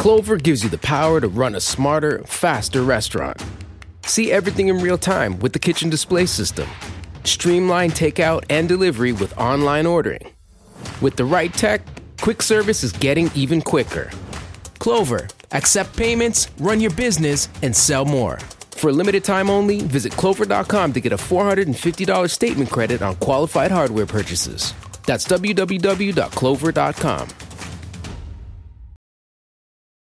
Clover gives you the power to run a smarter, faster restaurant. See everything in real time with the kitchen display system. Streamline takeout and delivery with online ordering. With the right tech, quick service is getting even quicker. Clover, accept payments, run your business, and sell more. For a limited time only, visit clover.com to get a $450 statement credit on qualified hardware purchases. That's www.clover.com.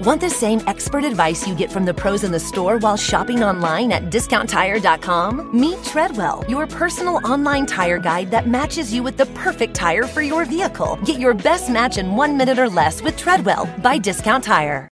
Want the same expert advice you get from the pros in the store while shopping online at discounttire.com? Meet Treadwell, your personal online tire guide that matches you with the perfect tire for your vehicle. Get your best match in one minute or less with Treadwell by Discount Tire.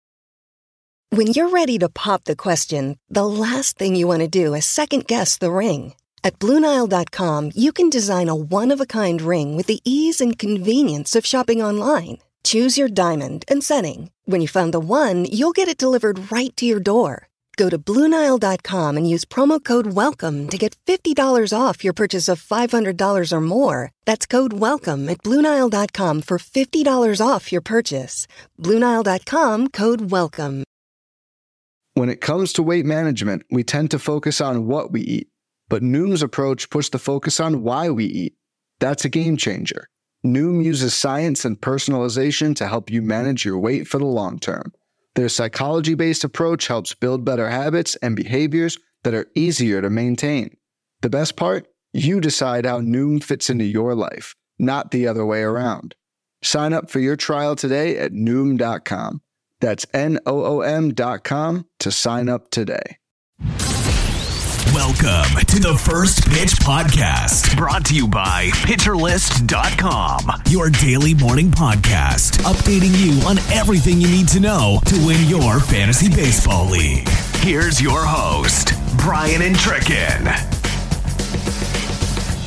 When you're ready to pop the question, the last thing you want to do is second guess the ring. At Bluenile.com, you can design a one of a kind ring with the ease and convenience of shopping online. Choose your diamond and setting. When you find the one, you'll get it delivered right to your door. Go to Bluenile.com and use promo code WELCOME to get $50 off your purchase of $500 or more. That's code WELCOME at Bluenile.com for $50 off your purchase. Bluenile.com code WELCOME. When it comes to weight management, we tend to focus on what we eat, but Noom's approach puts the focus on why we eat. That's a game changer. Noom uses science and personalization to help you manage your weight for the long term. Their psychology based approach helps build better habits and behaviors that are easier to maintain. The best part? You decide how Noom fits into your life, not the other way around. Sign up for your trial today at Noom.com. That's N O O M.com to sign up today. Welcome to the First Pitch Podcast, brought to you by PitcherList.com, your daily morning podcast, updating you on everything you need to know to win your fantasy baseball league. Here's your host, Brian Entrekin.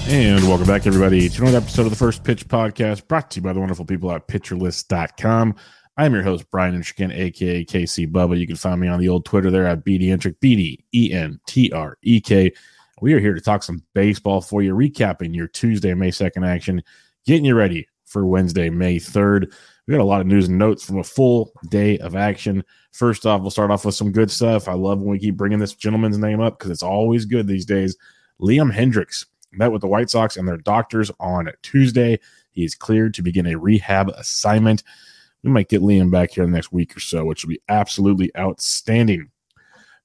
And welcome back, everybody, to another episode of the First Pitch Podcast, brought to you by the wonderful people at PitcherList.com. I'm your host, Brian Entrekin, aka KC Bubba. You can find me on the old Twitter there at BD Entrek, BD E N T R E K. We are here to talk some baseball for you, recapping your Tuesday, May 2nd action, getting you ready for Wednesday, May 3rd. We got a lot of news and notes from a full day of action. First off, we'll start off with some good stuff. I love when we keep bringing this gentleman's name up because it's always good these days. Liam Hendriks met with the White Sox and their doctors on Tuesday. He is cleared to begin a rehab assignment. We might get Liam back here in the next week or so, which will be absolutely outstanding.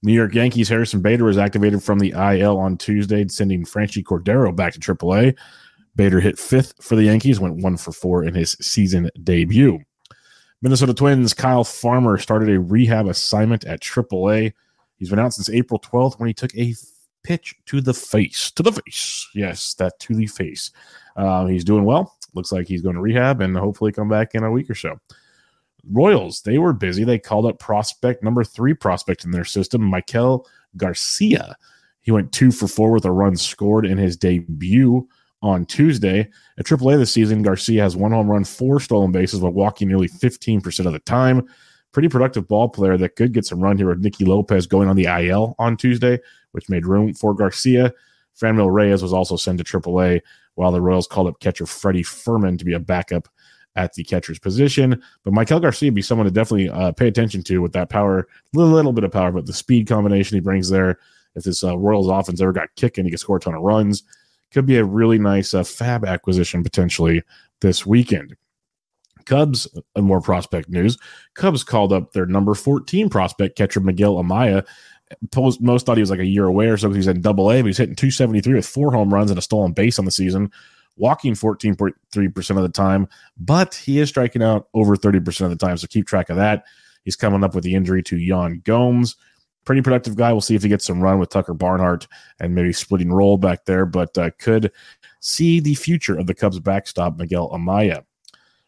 New York Yankees Harrison Bader was activated from the IL on Tuesday, sending Franchy Cordero back to AAA. Bader hit fifth for the Yankees, went one for four in his season debut. Minnesota Twins Kyle Farmer started a rehab assignment at AAA. He's been out since April 12th when he took a pitch to the face. To the face. Yes, that to the face. Uh, he's doing well. Looks like he's going to rehab and hopefully come back in a week or so. Royals, they were busy. They called up prospect number three prospect in their system, Maikel Garcia. He went two for four with a run scored in his debut on Tuesday. At AAA this season, Garcia has one home run, four stolen bases while walking nearly 15% of the time. Pretty productive ball player that could get some run here with Nicky Lopez going on the IL on Tuesday, which made room for Garcia. Franmil Reyes was also sent to AAA, while the Royals called up catcher Freddy Fermin to be a backup at the catcher's position. But Maikel Garcia would be someone to definitely uh, pay attention to with that power, a little, little, bit of power, but the speed combination he brings there. If this uh, Royals offense ever got kicking, he could score a ton of runs. Could be a really nice uh, fab acquisition potentially this weekend. Cubs, uh, more prospect news. Cubs called up their number 14 prospect catcher, Miguel Amaya. Most, most thought he was like a year away or so because he's in double A, but he's hitting 273 with four home runs and a stolen base on the season walking 14.3% of the time, but he is striking out over 30% of the time. So keep track of that. He's coming up with the injury to Yan Gomes. Pretty productive guy. We'll see if he gets some run with Tucker Barnhart and maybe splitting role back there, but uh, could see the future of the Cubs backstop, Miguel Amaya.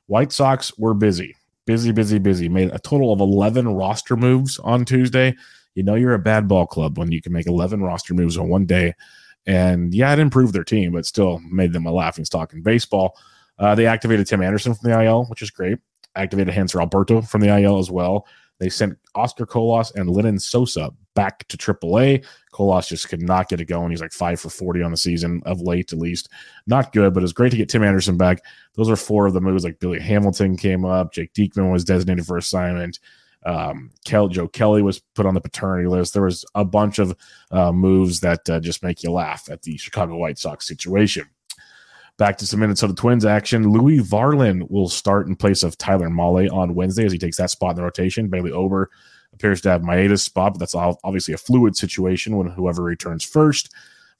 White Sox were busy. busy, busy, busy. Made a total of 11 roster moves on Tuesday. You know, you're a bad ball club when you can make 11 roster moves on one day. And yeah, it improved their team, but still made them a laughing stock in baseball. Uh, they activated Tim Anderson from the IL, which is great. Activated Hanser Alberto from the IL as well. They sent Oscar Colas and Lenyn Sosa back to AAA. Colas just could not get it going. He's like five for 40 on the season of late, at least. Not good, but it's great to get Tim Anderson back. Those are four of the moves. Like Billy Hamilton came up. Jake Diekman was designated for assignment. Um, Kel, Joe Kelly was put on the paternity list. There was a bunch of uh, moves that uh, just make you laugh at the Chicago White Sox situation. Back to some Minnesota Twins action. Louis Varland will start in place of Tyler Mahle on Wednesday as he takes that spot in the rotation. Bailey Ober appears to have Maeda's spot, but that's obviously a fluid situation when whoever returns first.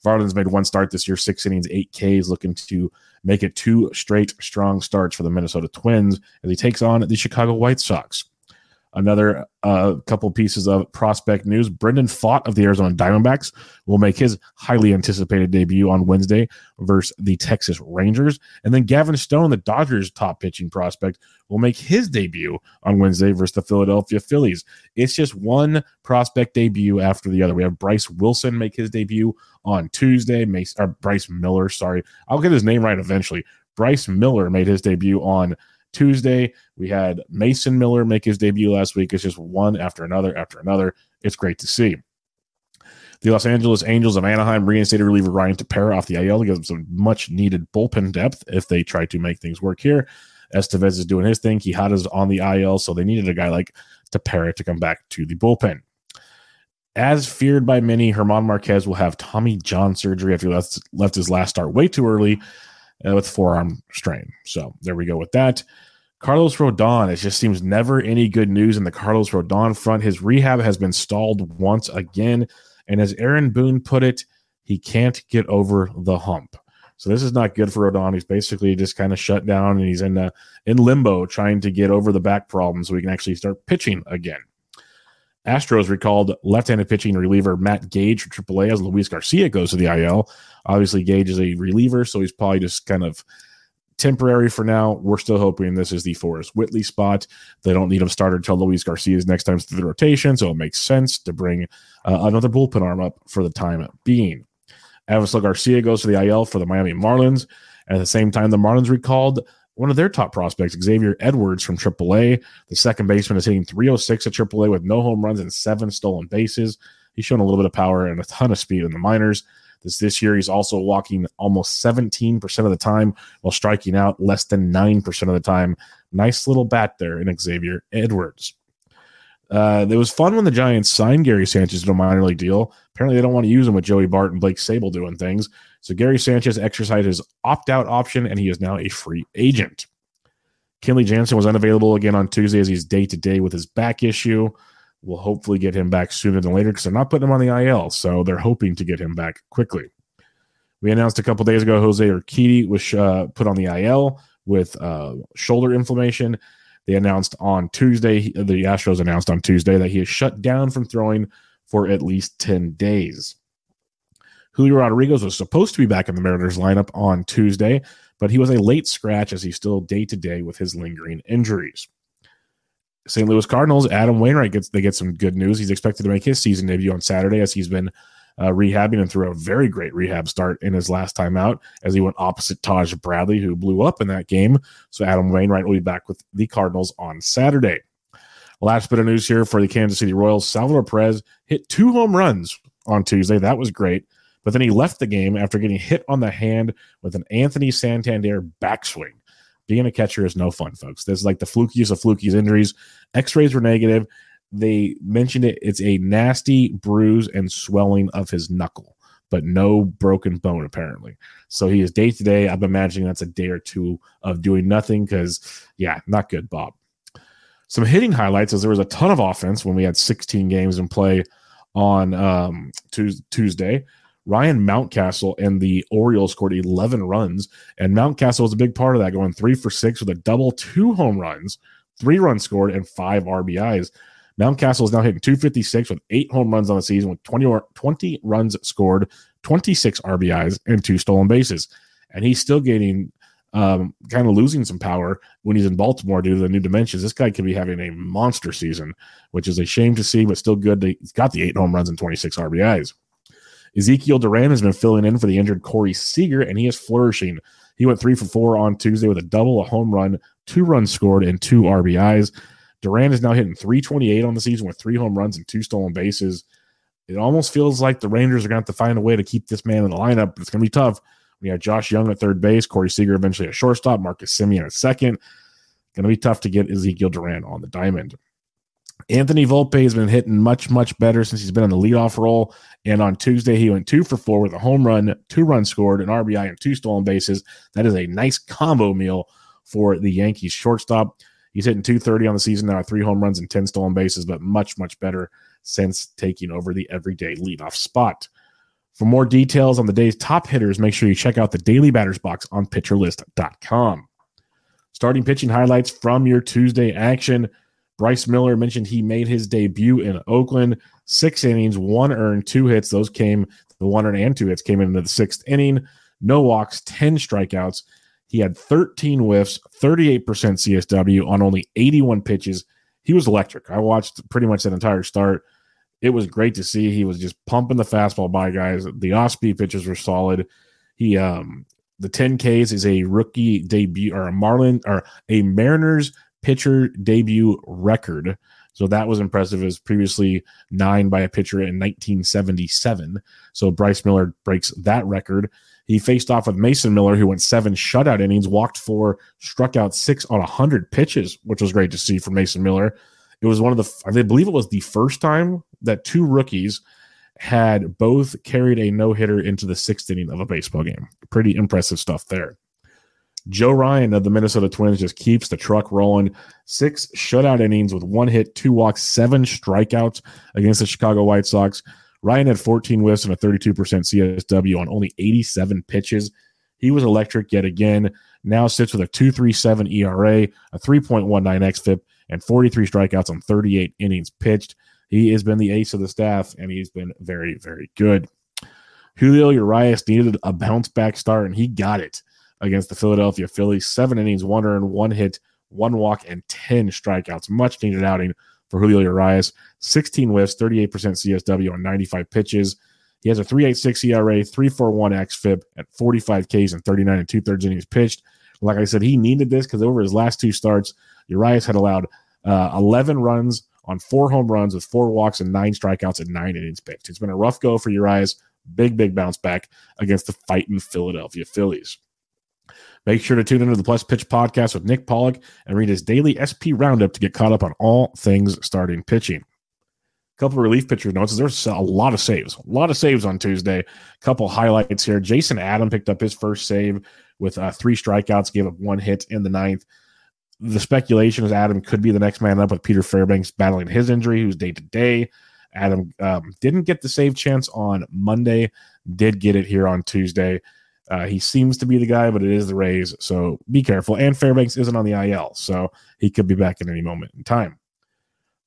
Varland's made one start this year, six innings, eight Ks, looking to make it two straight strong starts for the Minnesota Twins as he takes on the Chicago White Sox. Another uh, couple pieces of prospect news. Brandon Pfaadt of the Arizona Diamondbacks will make his highly anticipated debut on Wednesday versus the Texas Rangers. And then Gavin Stone, the Dodgers' top pitching prospect, will make his debut on Wednesday versus the Philadelphia Phillies. It's just one prospect debut after the other. We have Bryce Wilson make his debut on Tuesday. Mace, or Bryce Miller, sorry. I'll get his name right eventually. Bryce Miller made his debut on Tuesday. We had Mason Miller make his debut last week. It's just one after another after another. It's great to see. The Los Angeles Angels of Anaheim reinstated reliever Ryan Tepera off the IL to give them some much needed bullpen depth if they try to make things work here. Estevez is doing his thing. Quijada's on the IL, so they needed a guy like Tepera to come back to the bullpen. As feared by many, German Marquez will have Tommy John surgery after he left, left his last start way too early uh, with forearm strain. So there we go with that. Carlos Rodon, it just seems never any good news in the Carlos Rodon front. His rehab has been stalled once again. And as Aaron Boone put it, he can't get over the hump. So this is not good for Rodon. He's basically just kind of shut down and he's in uh, in limbo trying to get over the back problem so he can actually start pitching again. Astros recalled left-handed pitching reliever Matt Gage from AAA as Luis Garcia goes to the IL. Obviously, Gage is a reliever, so he's probably just kind of temporary for now. We're still hoping this is the Forrest Whitley spot. They don't need him started until Luis Garcia's next time through the rotation, so it makes sense to bring uh, another bullpen arm up for the time being. Avisail Garcia goes to the IL for the Miami Marlins. At the same time, the Marlins recalled one of their top prospects, Xavier Edwards from AAA. The second baseman is hitting 306 at AAA with no home runs and seven stolen bases. He's shown a little bit of power and a ton of speed in the minors. This this year, he's also walking almost 17% of the time while striking out less than 9% of the time. Nice little bat there in Xavier Edwards. Uh, it was fun when the Giants signed Gary Sanchez to a minor league deal. Apparently, they don't want to use him with Joey Bart and Blake Sabol doing things. So Gary Sanchez exercised his opt out option, and he is now a free agent. Kenley Jansen was unavailable again on Tuesday as he's day to day with his back issue. We'll hopefully get him back sooner than later because they're not putting him on the IL, so they're hoping to get him back quickly. We announced a couple days ago Jose Urquidy was uh, put on the IL with uh, shoulder inflammation. They announced on Tuesday, the Astros announced on Tuesday that he is shut down from throwing for at least 10 days. Julio Rodriguez was supposed to be back in the Mariners lineup on Tuesday, but he was a late scratch as he's still day to day with his lingering injuries. St. Louis Cardinals, Adam Wainwright gets they get some good news. He's expected to make his season debut on Saturday as he's been uh, rehabbing and through a very great rehab start in his last time out as he went opposite Taj Bradley, who blew up in that game. So Adam Wainwright will be back with the Cardinals on Saturday. Last bit of news here for the Kansas City Royals. Salvador Perez hit two home runs on Tuesday. That was great. But then he left the game after getting hit on the hand with an Anthony Santander backswing. Being a catcher is no fun, folks. This is like the flukiest of flukies injuries. X rays were negative. They mentioned it. It's a nasty bruise and swelling of his knuckle, but no broken bone, apparently. So he is day to day. I'm imagining that's a day or two of doing nothing because, yeah, not good, Bob. Some hitting highlights is there was a ton of offense when we had 16 games in play on um, Tuesday. Ryan Mountcastle and the Orioles scored 11 runs, and Mountcastle was a big part of that, going three for six with a double, two home runs, three runs scored, and five RBIs. Mountcastle is now hitting 256 with eight home runs on the season, with 20, 20 runs scored, 26 RBIs, and two stolen bases. And he's still getting um, kind of losing some power when he's in Baltimore due to the new dimensions. This guy could be having a monster season, which is a shame to see, but still good. He's got the eight home runs and 26 RBIs. Ezekiel Duran has been filling in for the injured Corey Seager, and he is flourishing. He went three for four on Tuesday with a double, a home run, two runs scored, and two RBIs. Duran is now hitting 328 on the season with three home runs and two stolen bases. It almost feels like the Rangers are going to have to find a way to keep this man in the lineup, but it's going to be tough. We got Josh Jung at third base, Corey Seager eventually at shortstop, Marcus Semien at second. Going to be tough to get Ezekiel Duran on the diamond. Anthony Volpe has been hitting much, much better since he's been in the leadoff role. And on Tuesday, he went two for four with a home run, two runs scored, an RBI, and two stolen bases. That is a nice combo meal for the Yankees shortstop. He's hitting 230 on the season now, three home runs and 10 stolen bases, but much, much better since taking over the everyday leadoff spot. For more details on the day's top hitters, make sure you check out the daily batters box on pitcherlist.com. Starting pitching highlights from your Tuesday action. Bryce Miller mentioned he made his debut in Oakland. Six innings, one earned, two hits. Those came, the one earned and two hits came into the sixth inning. No walks, 10 strikeouts. He had 13 whiffs, 38% CSW on only 81 pitches. He was electric. I watched pretty much that entire start. It was great to see. He was just pumping the fastball by guys. The off speed pitches were solid. He um the 10 Ks is a rookie debut or a Marlin or a Mariners pitcher debut record. So that was impressive. It was previously nine by a pitcher in 1977. So Bryce Miller breaks that record. He faced off with Mason Miller, who went seven shutout innings, walked four, struck out six on 100 pitches, which was great to see for Mason Miller. It was one of the, I believe it was the first time that two rookies had both carried a no hitter into the sixth inning of a baseball game. Pretty impressive stuff there. Joe Ryan of the Minnesota Twins just keeps the truck rolling. Six shutout innings with one hit, two walks, seven strikeouts against the Chicago White Sox. Ryan had 14 whiffs and a 32% CSW on only 87 pitches. He was electric yet again. Now sits with a 2.37 ERA, a 3.19 xFIP, and 43 strikeouts on 38 innings pitched. He has been the ace of the staff, and he's been very, very good. Julio Urias needed a bounce back start, and he got it against the Philadelphia Phillies. Seven innings, one earned, one hit, one walk, and 10 strikeouts. Much needed outing for Julio Urias. 16 whiffs, 38% CSW on 95 pitches. He has a 3.86 ERA, 3.41 xFIP at 45 Ks and 39 and two thirds innings pitched. Like I said, he needed this because over his last two starts, Urias had allowed uh, 11 runs on four home runs with four walks and nine strikeouts and nine innings pitched. It's been a rough go for Urias. Big, big bounce back against the fighting Philadelphia Phillies. Make sure to tune into the Plus Pitch podcast with Nick Pollack and read his daily SP roundup to get caught up on all things starting pitching. A couple relief pitcher notes. There's a lot of saves, a lot of saves on Tuesday. A couple highlights here. Jason Adam picked up his first save with uh, three strikeouts, gave up one hit in the ninth. The speculation is Adam could be the next man up with Peter Fairbanks battling his injury, who's day to day. Adam um, didn't get the save chance on Monday, did get it here on Tuesday. Uh, he seems to be the guy, but it is the Rays, so be careful. And Fairbanks isn't on the IL, so he could be back at any moment in time.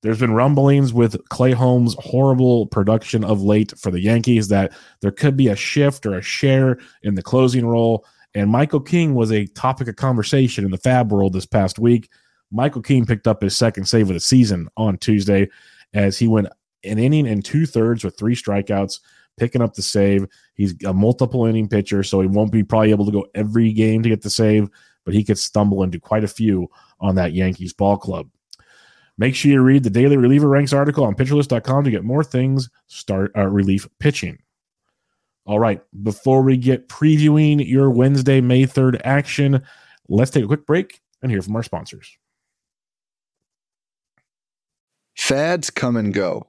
There's been rumblings with Clay Holmes' horrible production of late for the Yankees that there could be a shift or a share in the closing role. And Michael King was a topic of conversation in the Fab world this past week. Michael King picked up his second save of the season on Tuesday as he went an inning and two thirds with three strikeouts picking up the save. He's a multiple inning pitcher, so he won't be probably able to go every game to get the save, but he could stumble into quite a few on that Yankees ball club. Make sure you read the daily reliever ranks article on pitcherlist.com to get more things start uh, relief pitching. All right, before we get previewing your Wednesday, May 3rd action, let's take a quick break and hear from our sponsors. Fads come and go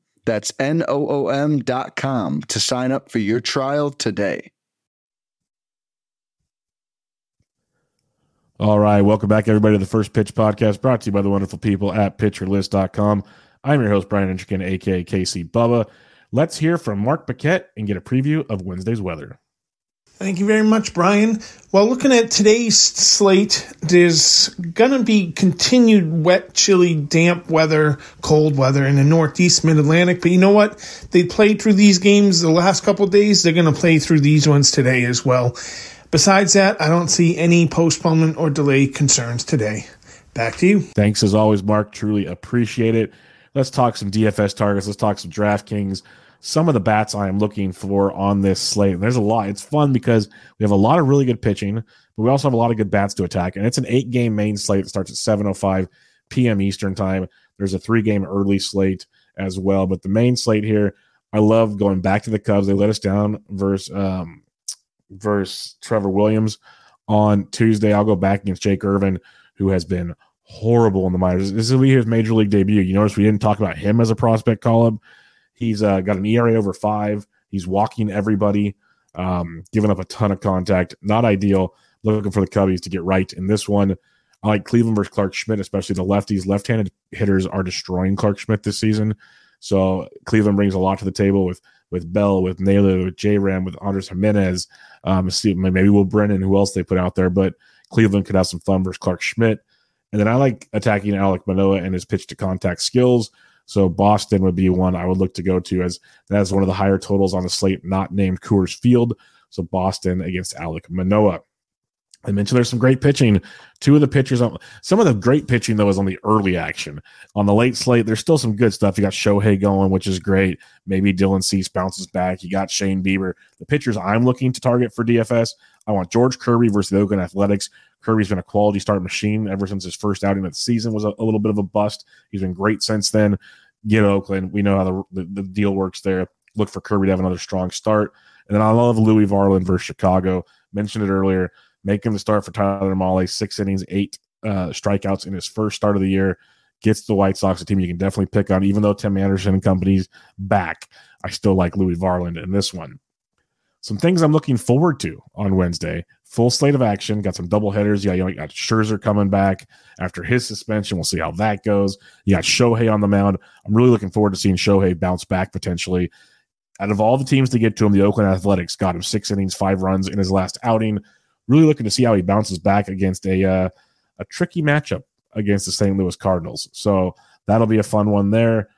That's N-O-O-M dot com to sign up for your trial today. All right. Welcome back, everybody, to the First Pitch Podcast brought to you by the wonderful people at PitcherList.com. I'm your host, Brian Entrekin, aka KC Bubba. Let's hear from Mark Paquette and get a preview of Wednesday's weather. Thank you very much, Brian. Well, looking at today's slate, there's going to be continued wet, chilly, damp weather, cold weather in the northeast mid Atlantic. But you know what? They played through these games the last couple days. They're going to play through these ones today as well. Besides that, I don't see any postponement or delay concerns today. Back to you. Thanks as always, Mark. Truly appreciate it. Let's talk some DFS targets. Let's talk some DraftKings some of the bats I am looking for on this slate. And there's a lot. It's fun because we have a lot of really good pitching, but we also have a lot of good bats to attack. And it's an eight game main slate that starts at 7.05 p.m. Eastern time. There's a three game early slate as well. But the main slate here, I love going back to the Cubs. They let us down versus um, versus Trevor Williams on Tuesday. I'll go back against Jake Irvin, who has been horrible in the minors. This will be his major league debut. You notice we didn't talk about him as a prospect call up. He's uh, got an ERA over five. He's walking everybody, um, giving up a ton of contact. Not ideal. Looking for the Cubbies to get right in this one. I like Cleveland versus Clarke Schmidt, especially the lefties. Left-handed hitters are destroying Clarke Schmidt this season. So Cleveland brings a lot to the table with with Bell, with Naylor, with J Ram, with Andres Gimenez, um, maybe Will Brennan, who else they put out there. But Cleveland could have some fun versus Clarke Schmidt. And then I like attacking Alek Manoah and his pitch to contact skills. So Boston would be one I would look to go to as that's one of the higher totals on the slate, not named Coors Field. So Boston against Alek Manoah. I mentioned there's some great pitching. Two of the pitchers, on, some of the great pitching though is on the early action. On the late slate, there's still some good stuff. You got Shohei going, which is great. Maybe Dylan Cease bounces back. You got Shane Bieber. The pitchers I'm looking to target for DFS, I want George Kirby versus the Oakland Athletics. Kirby's been a quality start machine ever since his first outing of the season was a, a little bit of a bust. He's been great since then. Get Oakland. We know how the, the, the deal works there. Look for Kirby to have another strong start. And then I love Louis Varland versus Chicago. Mentioned it earlier. Making the start for Tyler Mahle. six innings, eight uh, strikeouts in his first start of the year. Gets the White Sox a team you can definitely pick on, even though Tim Anderson and company's back. I still like Louis Varland in this one. Some things I'm looking forward to on Wednesday. Full slate of action. Got some double headers. Yeah, you got Scherzer coming back after his suspension. We'll see how that goes. You got Shohei on the mound. I'm really looking forward to seeing Shohei bounce back potentially. Out of all the teams to get to him, the Oakland Athletics got him six innings, five runs in his last outing. Really looking to see how he bounces back against a uh, a tricky matchup against the St. Louis Cardinals. So that'll be a fun one there.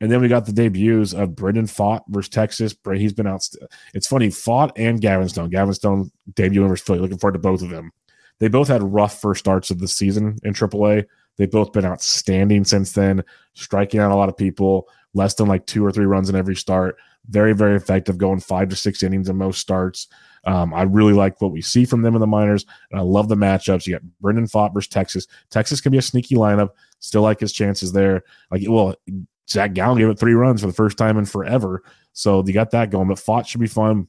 And then we got the debuts of Brandon Pfaadt versus Texas. He's been out. It's funny, Pfaadt and Gavin Stone. Gavin Stone debuting versus Philly. Looking forward to both of them. They both had rough first starts of the season in AAA. They've both been outstanding since then, striking out a lot of people, less than like two or three runs in every start. Very, very effective, going five to six innings in most starts. Um, I really like what we see from them in the minors, and I love the matchups. You got Brandon Pfaadt versus Texas. Texas can be a sneaky lineup. Still like his chances there. Like, well, Zach Gallen gave it three runs for the first time in forever. So you got that going. But Pfaadt should be fun.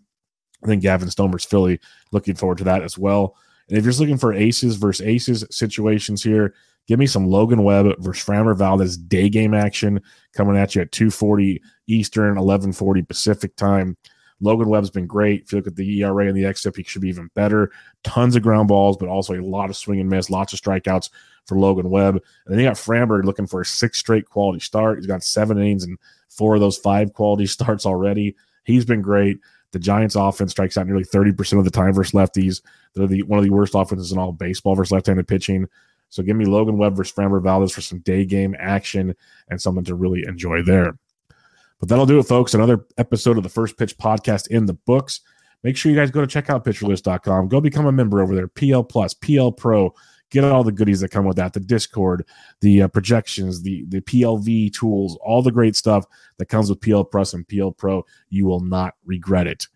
I think Gavin Stomer's Philly. Looking forward to that as well. And if you're just looking for aces versus aces situations here, give me some Logan Webb versus Framber Valdez day game action coming at you at 240 Eastern, 1140 Pacific time. Logan Webb's been great. If you look at the ERA and the XFIP, he should be even better. Tons of ground balls, but also a lot of swing and miss, lots of strikeouts for Logan Webb. And then you got Framber looking for a six straight quality start. He's got seven innings and four of those five quality starts already. He's been great. The Giants' offense strikes out nearly 30% of the time versus lefties. They're the, one of the worst offenses in all baseball versus left handed pitching. So give me Logan Webb versus Framber Valdez for some day game action and something to really enjoy there. But that'll do it, folks. Another episode of the First Pitch podcast in the books. Make sure you guys go to check out pitcherlist.com. Go become a member over there. PL Plus, PL Pro, get all the goodies that come with that the discord the uh, projections the the plv tools all the great stuff that comes with pl plus and pl pro you will not regret it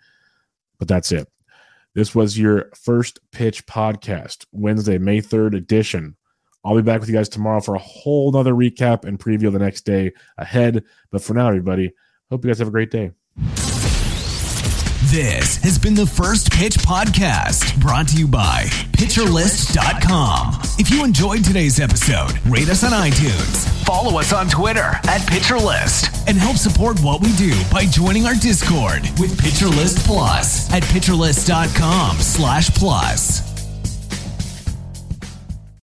but that's it this was your first pitch podcast wednesday may 3rd edition I'll be back with you guys tomorrow for a whole nother recap and preview the next day ahead. But for now, everybody, hope you guys have a great day. This has been the First Pitch Podcast, brought to you by PitcherList.com. If you enjoyed today's episode, rate us on iTunes, follow us on Twitter at PitcherList, and help support what we do by joining our Discord with PitcherList Plus at PitcherList.com slash plus.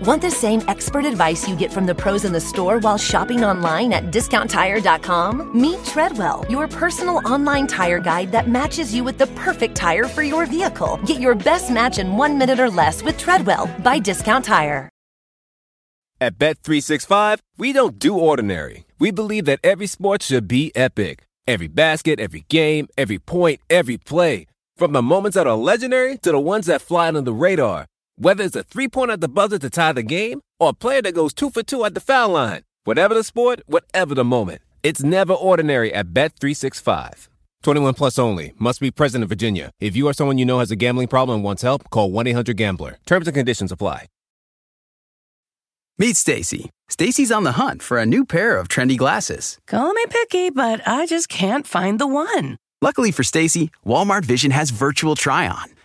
Want the same expert advice you get from the pros in the store while shopping online at discounttire.com? Meet Treadwell, your personal online tire guide that matches you with the perfect tire for your vehicle. Get your best match in one minute or less with Treadwell by Discount Tire. At Bet365, we don't do ordinary. We believe that every sport should be epic. Every basket, every game, every point, every play. From the moments that are legendary to the ones that fly under the radar. Whether it's a three pointer at the buzzer to tie the game or a player that goes two for two at the foul line. Whatever the sport, whatever the moment. It's never ordinary at Bet365. 21 plus only. Must be present in Virginia. If you or someone you know has a gambling problem and wants help, call 1-800-GAMBLER. Terms and conditions apply. Meet Stacy. Stacy's on the hunt for a new pair of trendy glasses. Call me picky, but I just can't find the one. Luckily for Stacy, Walmart Vision has virtual try-on.